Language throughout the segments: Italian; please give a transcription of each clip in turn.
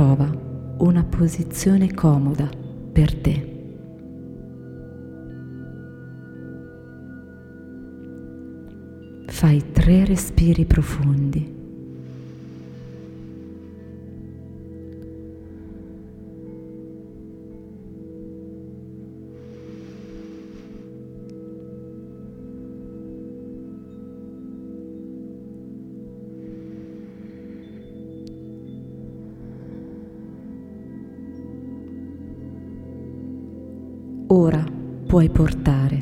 trova una posizione comoda per te. Fai tre respiri profondi. Portare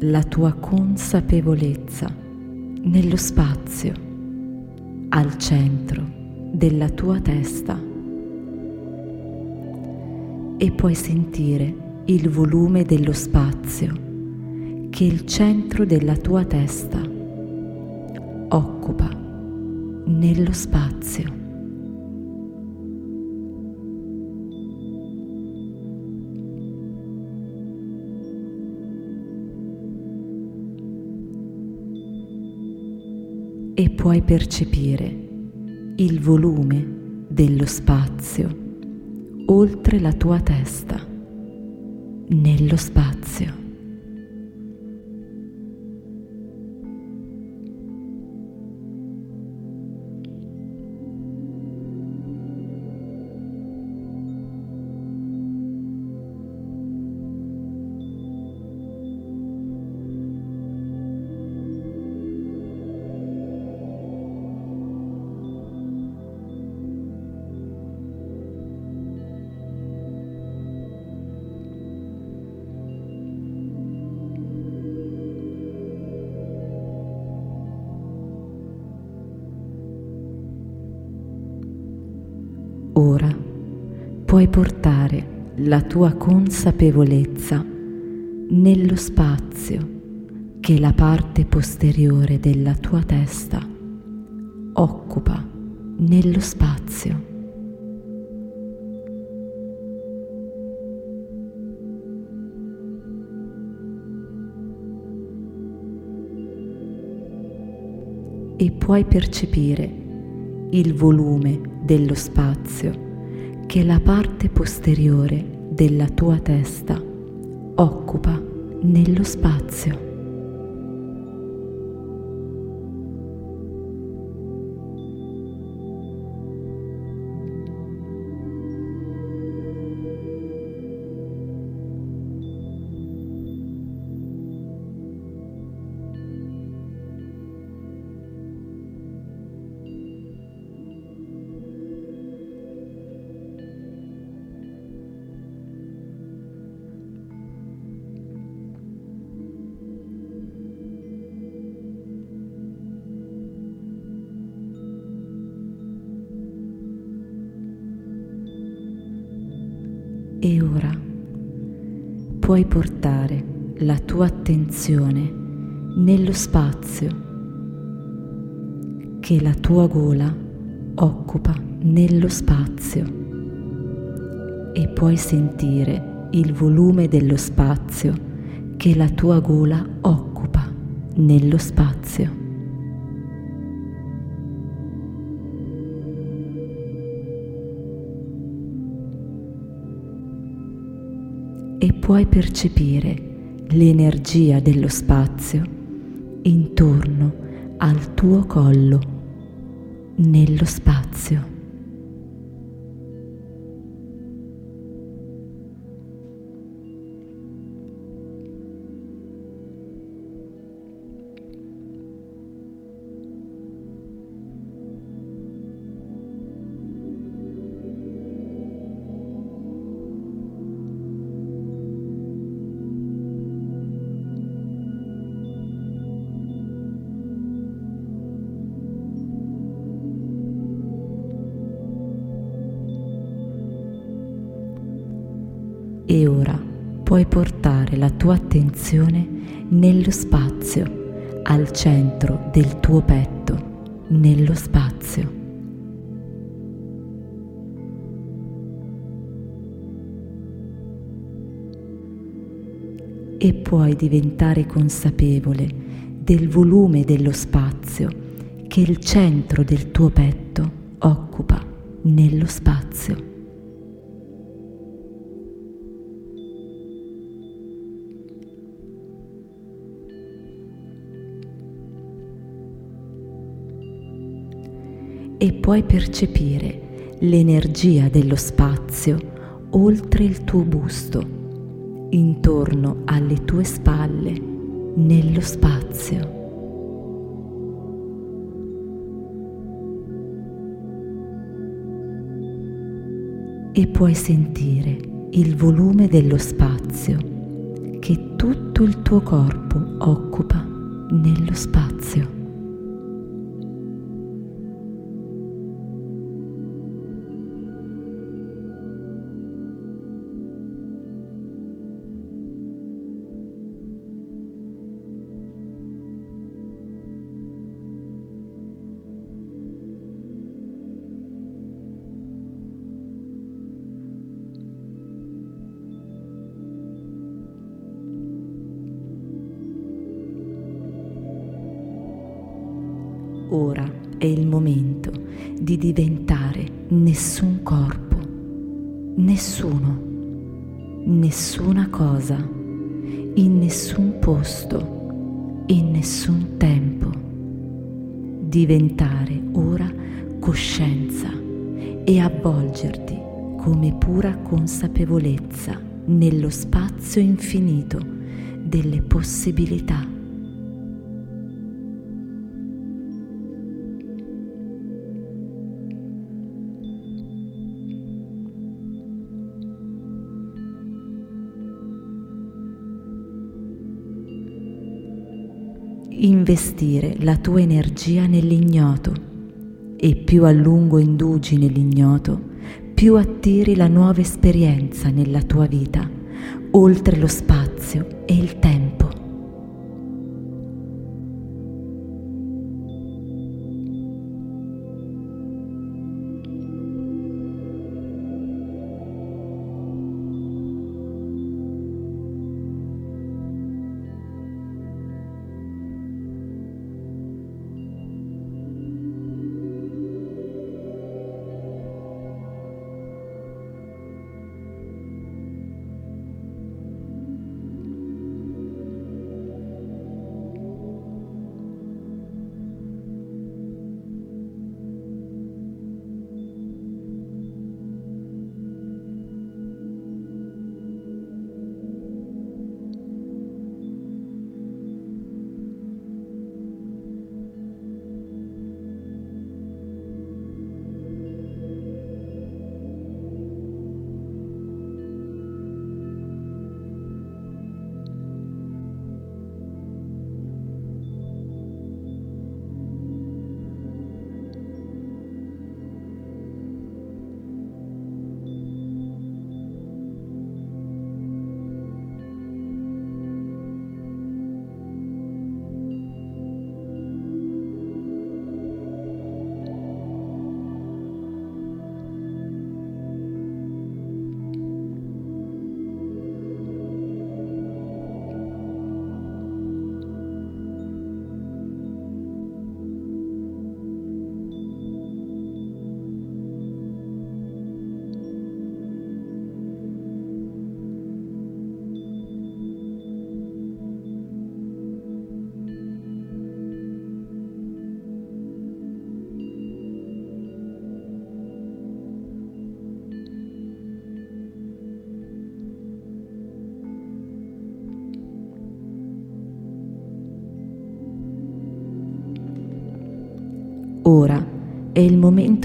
la tua consapevolezza nello spazio, al centro della tua testa e puoi sentire il volume dello spazio che il centro della tua testa occupa nello spazio. Puoi percepire il volume dello spazio oltre la tua testa, nello spazio. Portare la tua consapevolezza nello spazio che la parte posteriore della tua testa occupa nello spazio. E puoi percepire il volume dello spazio che la parte posteriore della tua testa occupa nello spazio. Puoi portare la tua attenzione nello spazio che la tua gola occupa nello spazio e puoi sentire il volume dello spazio che la tua gola occupa nello spazio. Puoi percepire l'energia dello spazio intorno al tuo collo, nello spazio. Tua attenzione nello spazio, al centro del tuo petto, nello spazio. E puoi diventare consapevole del volume dello spazio che il centro del tuo petto occupa nello spazio. E puoi percepire l'energia dello spazio oltre il tuo busto, intorno alle tue spalle, nello spazio. E puoi sentire il volume dello spazio che tutto il tuo corpo occupa nello spazio. Ora è il momento di diventare nessun corpo, nessuno, nessuna cosa, in nessun posto, in nessun tempo. Diventare ora coscienza e avvolgerti come pura consapevolezza nello spazio infinito delle possibilità investire la tua energia nell'ignoto e più a lungo indugi nell'ignoto, più attiri la nuova esperienza nella tua vita, oltre lo spazio e il tempo.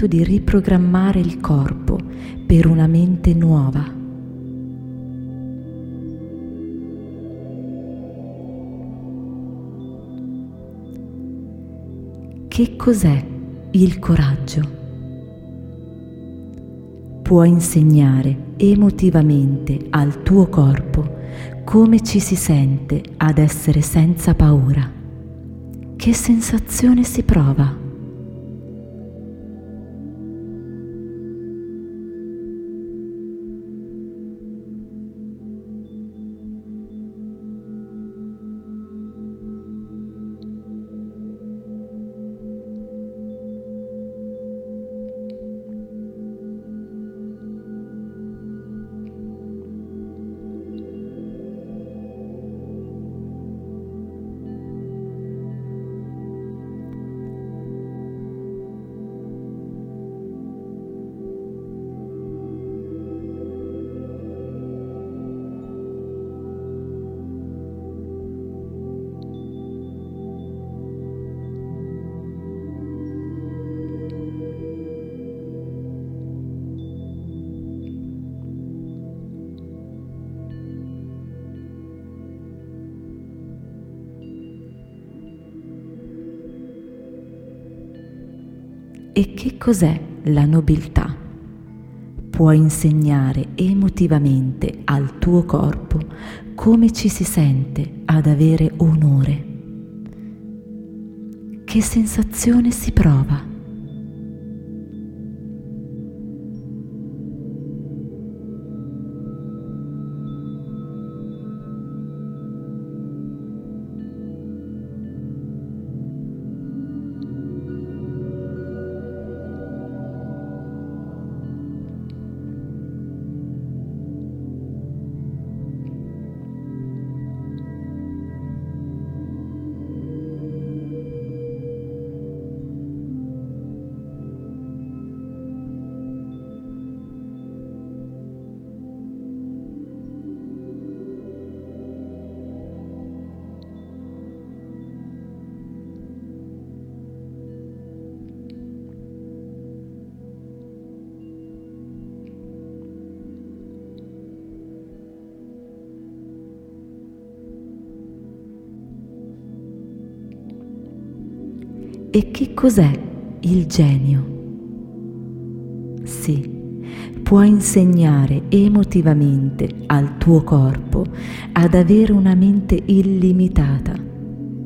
Momento di riprogrammare il corpo per una mente nuova. Che cos'è il coraggio? Puoi insegnare emotivamente al tuo corpo come ci si sente ad essere senza paura. Che sensazione si prova? Che cos'è la nobiltà? Puoi insegnare emotivamente al tuo corpo come ci si sente ad avere onore. Che sensazione si prova? E che cos'è il genio? Sì, puoi insegnare emotivamente al tuo corpo ad avere una mente illimitata.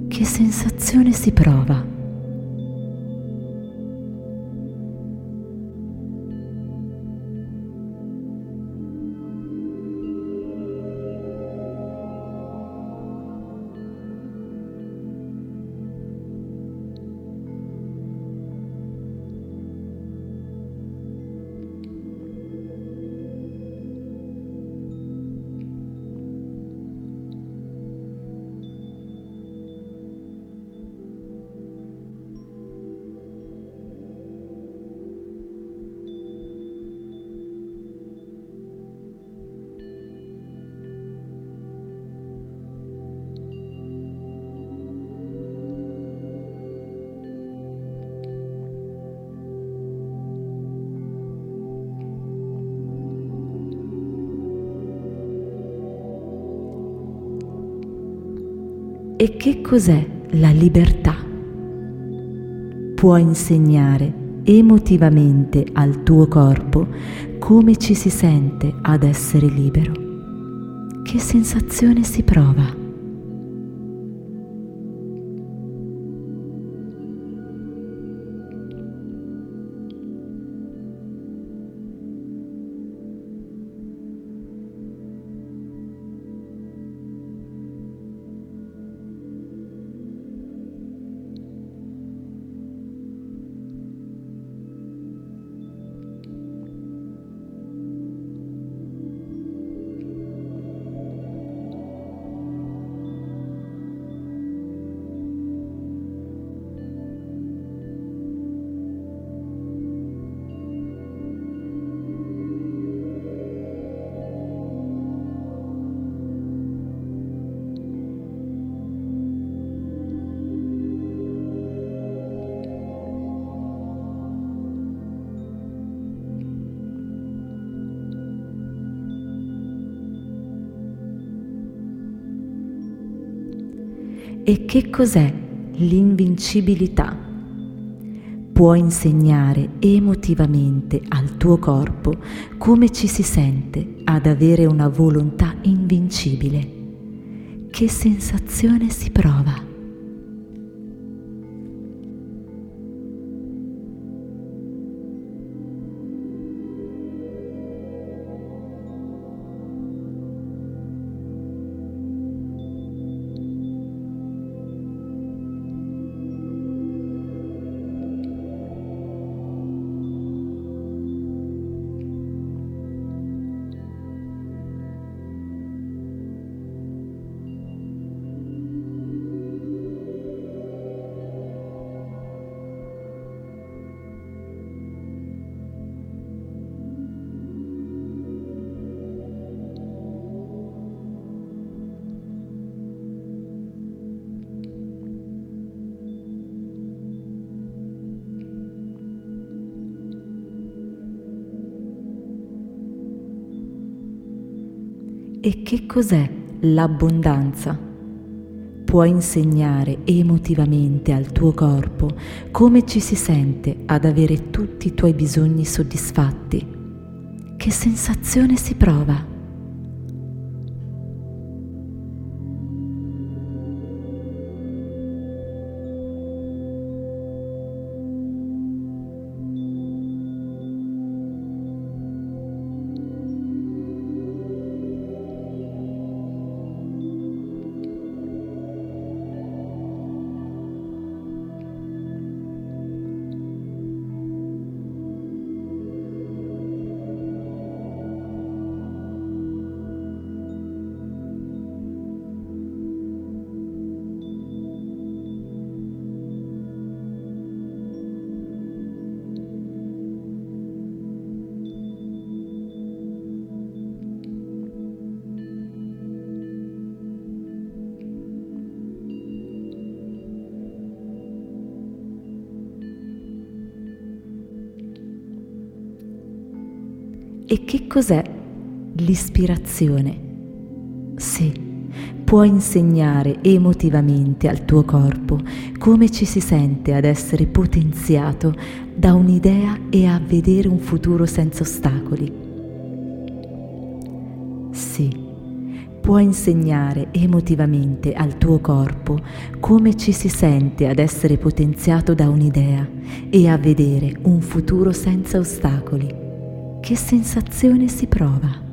Che sensazione si prova? E che cos'è la libertà? Puoi insegnare emotivamente al tuo corpo come ci si sente ad essere libero. Che sensazione si prova? E che cos'è l'invincibilità? Puoi insegnare emotivamente al tuo corpo come ci si sente ad avere una volontà invincibile. Che sensazione si prova? E che cos'è l'abbondanza? può insegnare emotivamente al tuo corpo come ci si sente ad avere tutti i tuoi bisogni soddisfatti. Che sensazione si prova? E che cos'è l'ispirazione? Sì, può insegnare emotivamente al tuo corpo come ci si sente ad essere potenziato da un'idea e a vedere un futuro senza ostacoli. Sì, può insegnare emotivamente al tuo corpo come ci si sente ad essere potenziato da un'idea e a vedere un futuro senza ostacoli che sensazione si prova?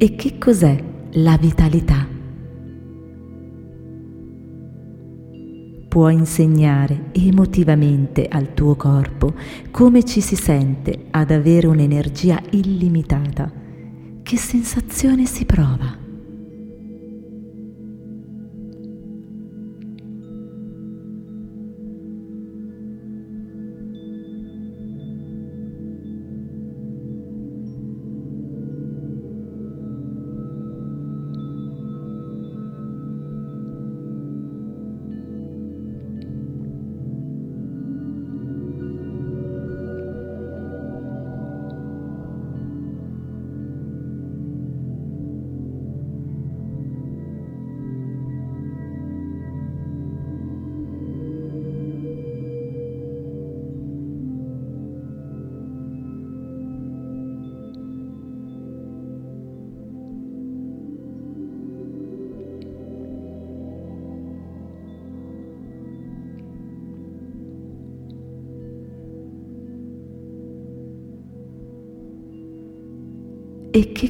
E che cos'è la vitalità? Può insegnare emotivamente al tuo corpo come ci si sente ad avere un'energia illimitata. Che sensazione si prova?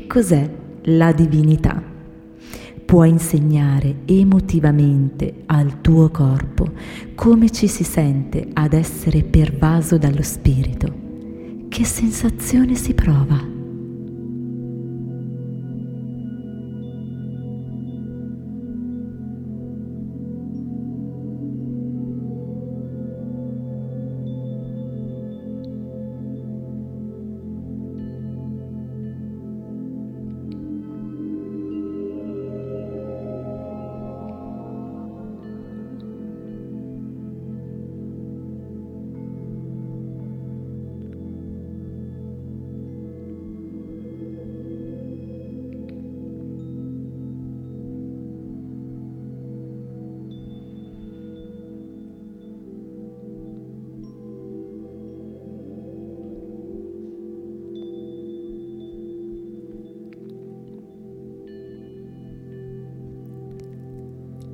Cos'è la divinità? Può insegnare emotivamente al tuo corpo come ci si sente ad essere pervaso dallo spirito. Che sensazione si prova?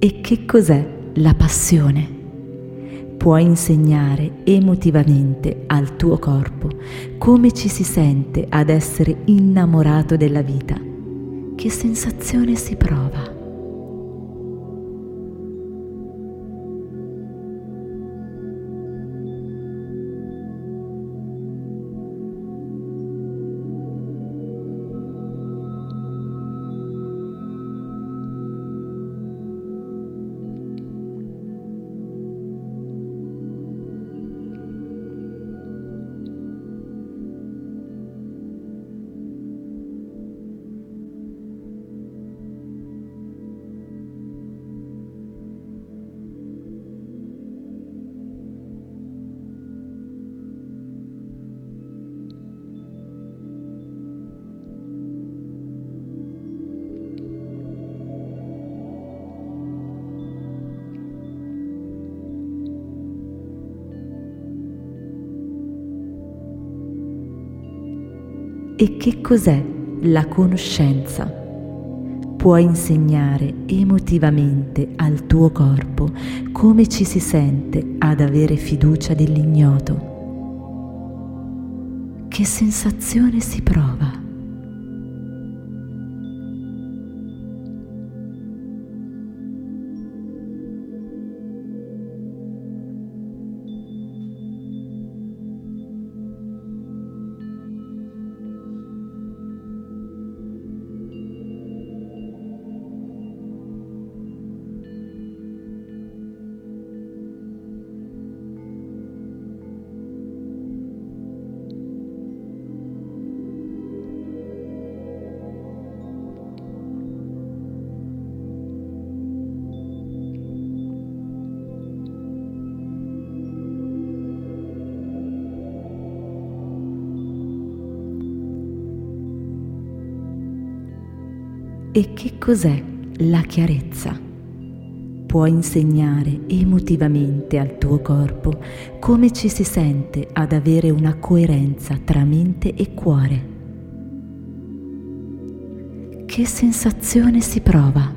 E che cos'è la passione? può insegnare emotivamente al tuo corpo come ci si sente ad essere innamorato della vita, che sensazione si prova. E che cos'è la conoscenza? Puoi insegnare emotivamente al tuo corpo come ci si sente ad avere fiducia dell'ignoto. Che sensazione si prova? E che cos'è la chiarezza? Puoi insegnare emotivamente al tuo corpo come ci si sente ad avere una coerenza tra mente e cuore. Che sensazione si prova?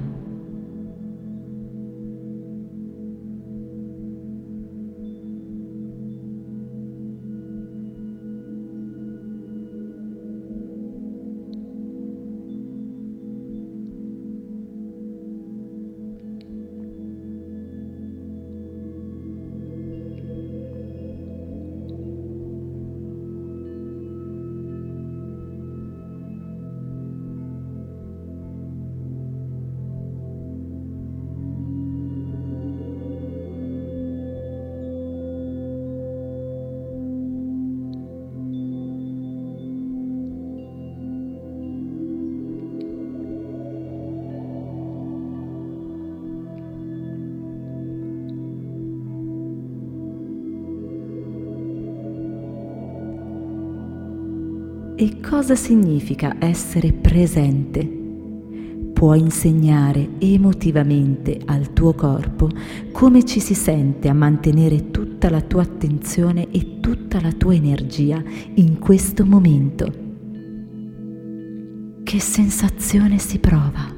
E cosa significa essere presente? Puoi insegnare emotivamente al tuo corpo come ci si sente a mantenere tutta la tua attenzione e tutta la tua energia in questo momento. Che sensazione si prova?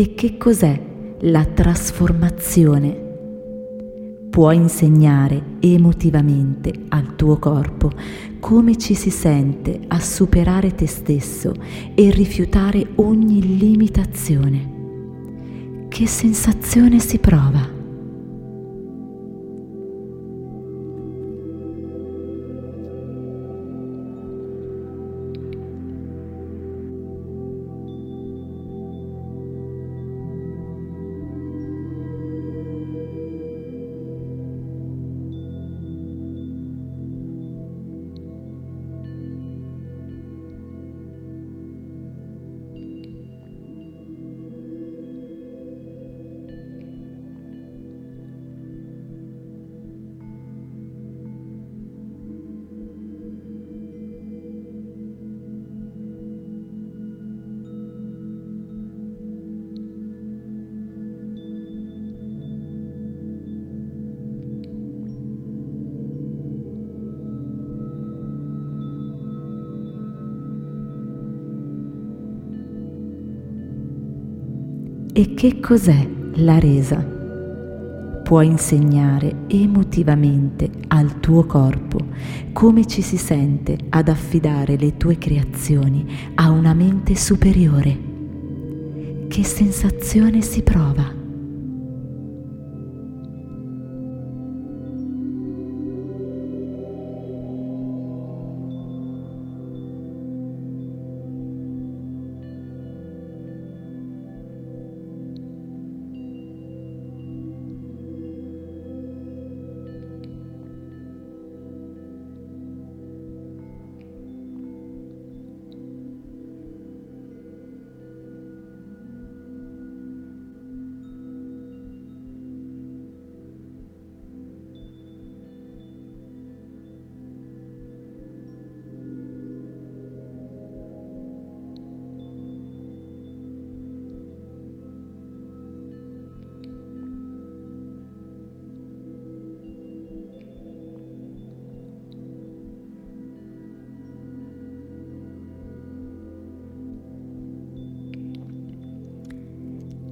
E che cos'è la trasformazione? Puoi insegnare emotivamente al tuo corpo come ci si sente a superare te stesso e rifiutare ogni limitazione. Che sensazione si prova? E che cos'è la resa? Può insegnare emotivamente al tuo corpo come ci si sente ad affidare le tue creazioni a una mente superiore. Che sensazione si prova?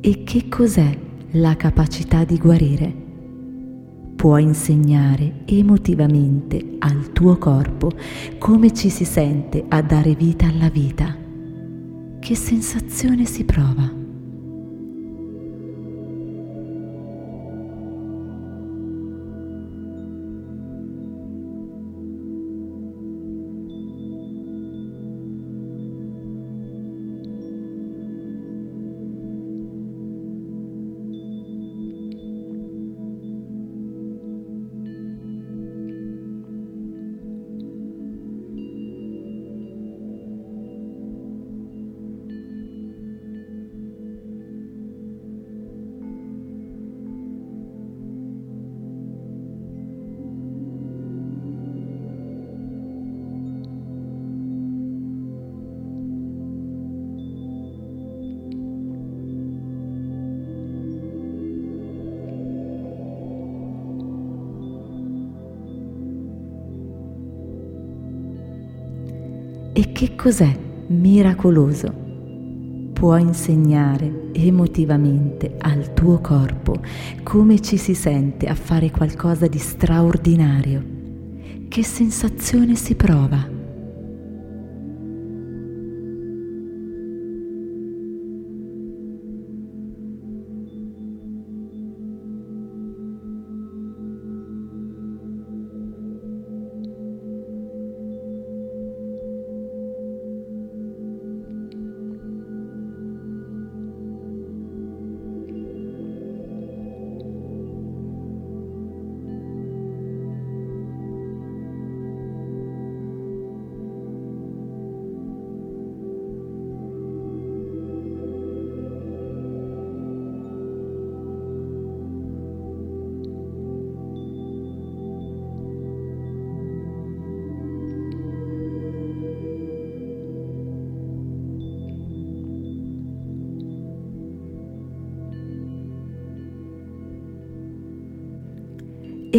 E che cos'è la capacità di guarire? Può insegnare emotivamente al tuo corpo come ci si sente a dare vita alla vita. Che sensazione si prova? Che cos'è miracoloso? Può insegnare emotivamente al tuo corpo come ci si sente a fare qualcosa di straordinario. Che sensazione si prova?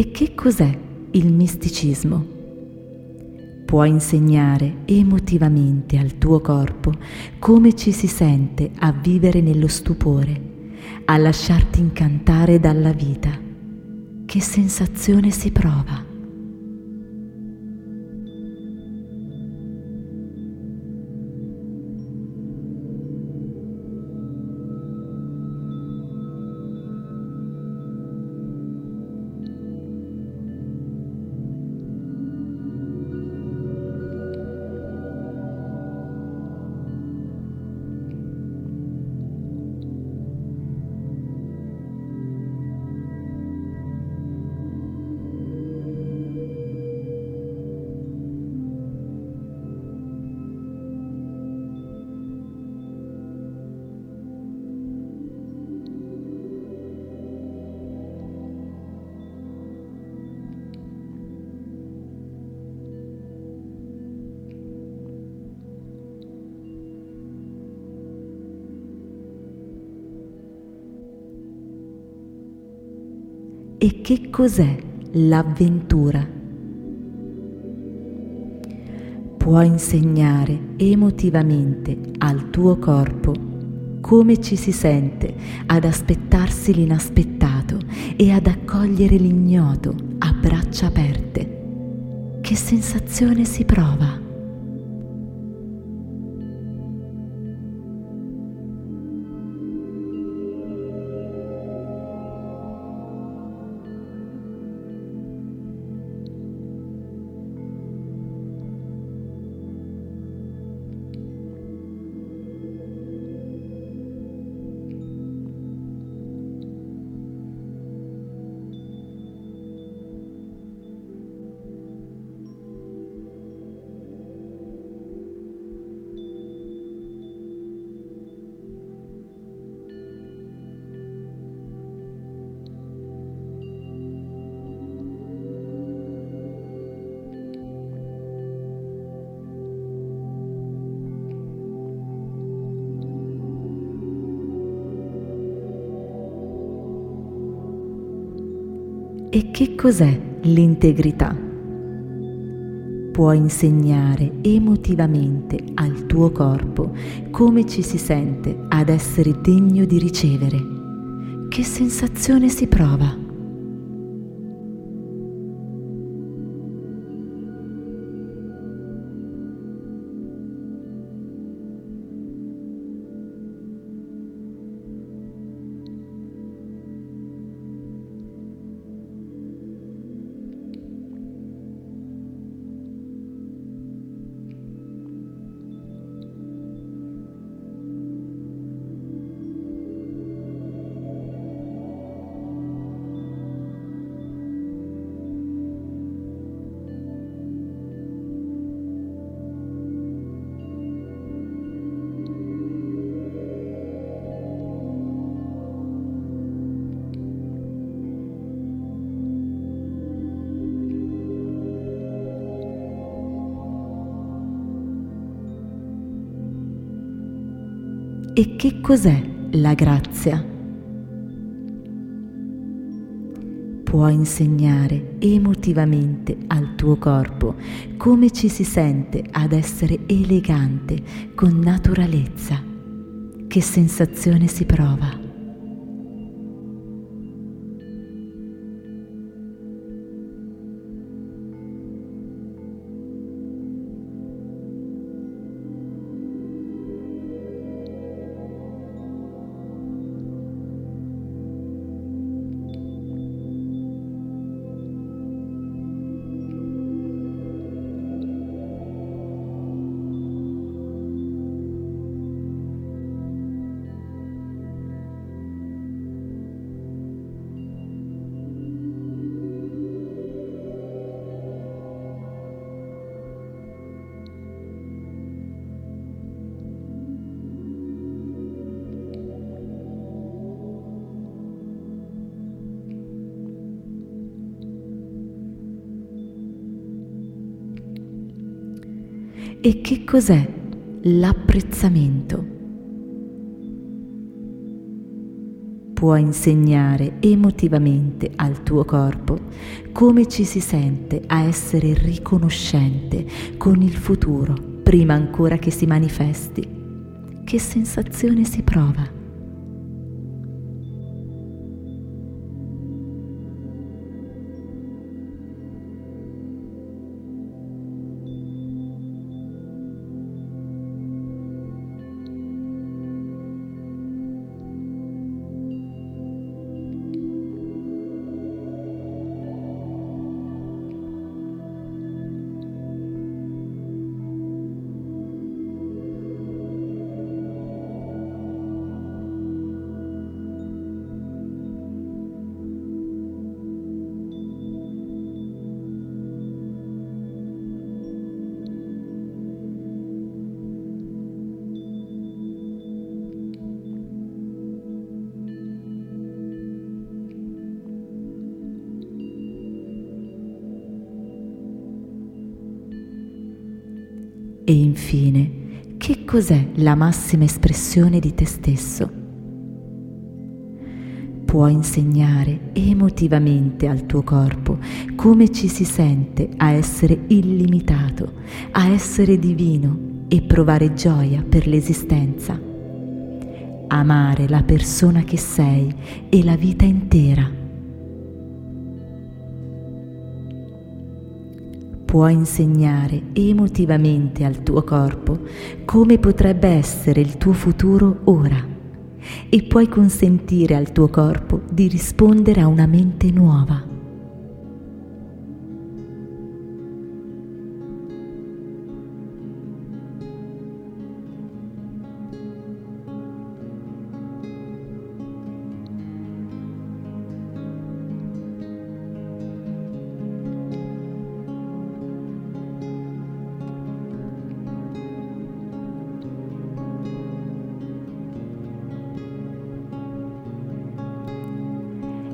E che cos'è il misticismo? Può insegnare emotivamente al tuo corpo come ci si sente a vivere nello stupore, a lasciarti incantare dalla vita. Che sensazione si prova? Che cos'è l'avventura? Può insegnare emotivamente al tuo corpo come ci si sente ad aspettarsi l'inaspettato e ad accogliere l'ignoto a braccia aperte. Che sensazione si prova? E che cos'è l'integrità? Può insegnare emotivamente al tuo corpo come ci si sente ad essere degno di ricevere. Che sensazione si prova? E che cos'è la grazia? Può insegnare emotivamente al tuo corpo come ci si sente ad essere elegante con naturalezza. Che sensazione si prova? E che cos'è l'apprezzamento? Può insegnare emotivamente al tuo corpo come ci si sente a essere riconoscente con il futuro prima ancora che si manifesti. Che sensazione si prova? E infine, che cos'è la massima espressione di te stesso? Può insegnare emotivamente al tuo corpo come ci si sente a essere illimitato, a essere divino e provare gioia per l'esistenza. amare la persona che sei e la vita intera. Puoi insegnare emotivamente al tuo corpo come potrebbe essere il tuo futuro ora e puoi consentire al tuo corpo di rispondere a una mente nuova.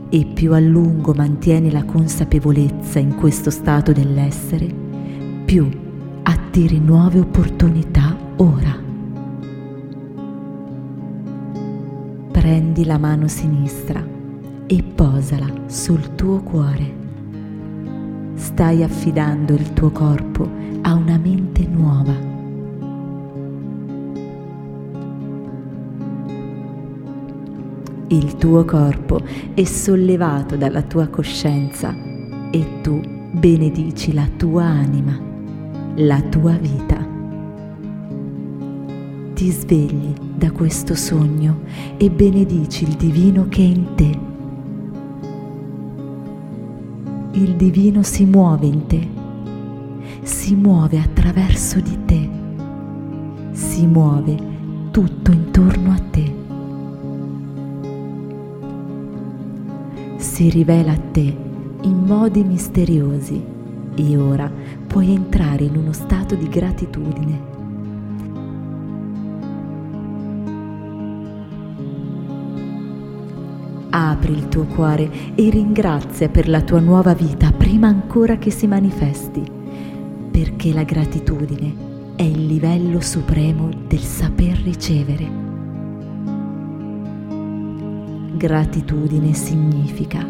E più a lungo mantieni la consapevolezza in questo stato dell'essere, più attiri nuove opportunità ora. Prendi la mano sinistra e posala sul tuo cuore. Stai affidando il tuo corpo a una mente nuova Il tuo corpo è sollevato dalla tua coscienza e tu benedici la tua anima, la tua vita. Ti svegli da questo sogno e benedici il divino che è in te. Il divino si muove in te, si muove attraverso di te, si muove tutto intorno a te. Si rivela a te in modi misteriosi e ora puoi entrare in uno stato di gratitudine. Apri il tuo cuore e ringrazia per la tua nuova vita prima ancora che si manifesti, perché la gratitudine è il livello supremo del saper ricevere. Gratitudine significa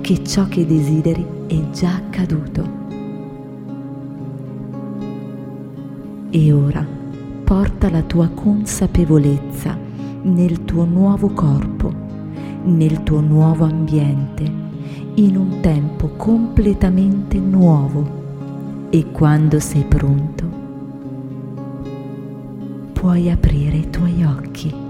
che ciò che desideri è già accaduto. E ora porta la tua consapevolezza nel tuo nuovo corpo, nel tuo nuovo ambiente, in un tempo completamente nuovo. E quando sei pronto, puoi aprire i tuoi occhi.